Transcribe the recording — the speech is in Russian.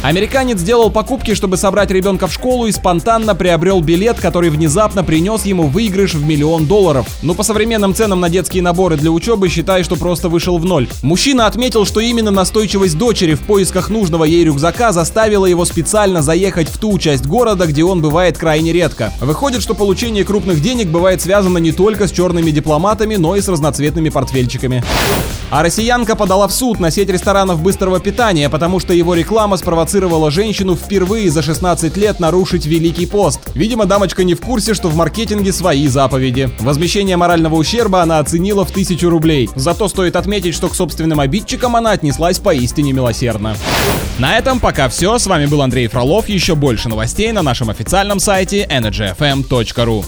Американец сделал покупки, чтобы собрать ребенка в школу и спонтанно приобрел билет, который внезапно принес ему выигрыш в миллион долларов. Но по современным ценам на детские наборы для учебы считай, что просто вышел в ноль. Мужчина отметил, что именно настойчивость дочери в поисках нужного ей рюкзака заставила его специально заехать в ту часть города, где он бывает крайне редко. Выходит, что получение крупных денег бывает связано не только с черными дипломатами, но и с разноцветными портфельчиками. А россиянка подала в суд на сеть ресторанов быстрого питания, потому что его реклама спровоцировала женщину впервые за 16 лет нарушить Великий пост. Видимо, дамочка не в курсе, что в маркетинге свои заповеди. Возмещение морального ущерба она оценила в тысячу рублей. Зато стоит отметить, что к собственным обидчикам она отнеслась поистине милосердно. На этом пока все. С вами был Андрей Фролов. Еще больше новостей на нашем официальном сайте energyfm.ru.